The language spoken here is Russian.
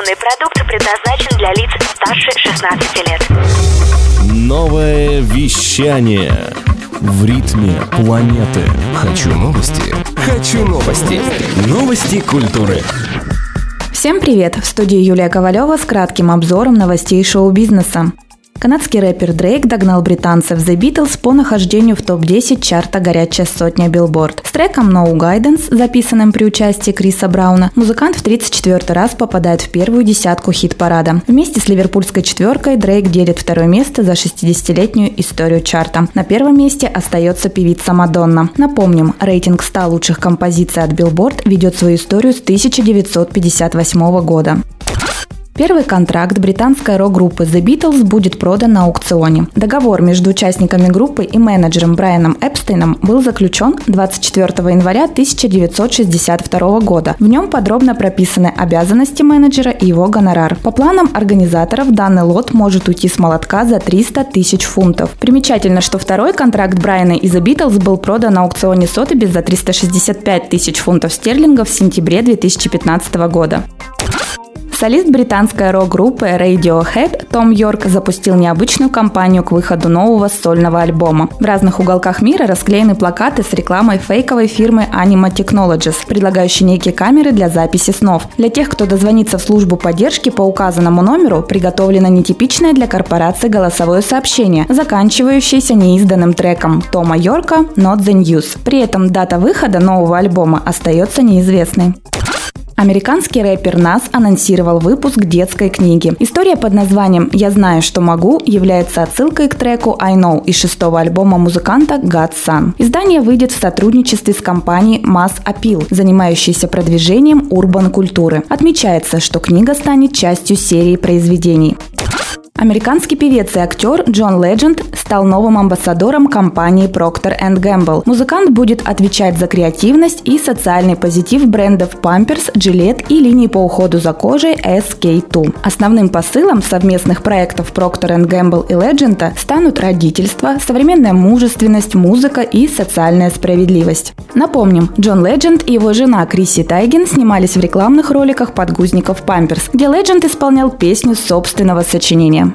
Информационный продукт предназначен для лиц старше 16 лет. Новое вещание в ритме планеты. Хочу новости. Хочу новости. Новости культуры. Всем привет! В студии Юлия Ковалева с кратким обзором новостей шоу-бизнеса. Канадский рэпер Дрейк догнал британцев The Beatles по нахождению в топ-10 чарта «Горячая сотня Billboard». С треком No Guidance, записанным при участии Криса Брауна, музыкант в 34 раз попадает в первую десятку хит-парада. Вместе с ливерпульской четверкой Дрейк делит второе место за 60-летнюю историю чарта. На первом месте остается певица Мадонна. Напомним, рейтинг 100 лучших композиций от Billboard ведет свою историю с 1958 года. Первый контракт британской рок-группы The Beatles будет продан на аукционе. Договор между участниками группы и менеджером Брайаном Эпстейном был заключен 24 января 1962 года. В нем подробно прописаны обязанности менеджера и его гонорар. По планам организаторов данный лот может уйти с молотка за 300 тысяч фунтов. Примечательно, что второй контракт Брайана и The Beatles был продан на аукционе Сотебис за 365 тысяч фунтов стерлингов в сентябре 2015 года. Солист британской рок-группы Radiohead Том Йорк запустил необычную кампанию к выходу нового сольного альбома. В разных уголках мира расклеены плакаты с рекламой фейковой фирмы Anima Technologies, предлагающей некие камеры для записи снов. Для тех, кто дозвонится в службу поддержки по указанному номеру, приготовлено нетипичное для корпорации голосовое сообщение, заканчивающееся неизданным треком Тома Йорка «Not the News». При этом дата выхода нового альбома остается неизвестной. Американский рэпер Нас анонсировал выпуск детской книги. История под названием «Я знаю, что могу» является отсылкой к треку «I Know» из шестого альбома музыканта God Sun. Издание выйдет в сотрудничестве с компанией Mass Appeal, занимающейся продвижением урбан-культуры. Отмечается, что книга станет частью серии произведений. Американский певец и актер Джон Ледженд стал новым амбассадором компании Procter Gamble. Музыкант будет отвечать за креативность и социальный позитив брендов Pampers, Gillette и линии по уходу за кожей SK2. Основным посылом совместных проектов Procter Gamble и Legend станут родительство, современная мужественность, музыка и социальная справедливость. Напомним, Джон Ледженд и его жена Криси Тайген снимались в рекламных роликах подгузников Pampers, где Ледженд исполнял песню собственного сочинения.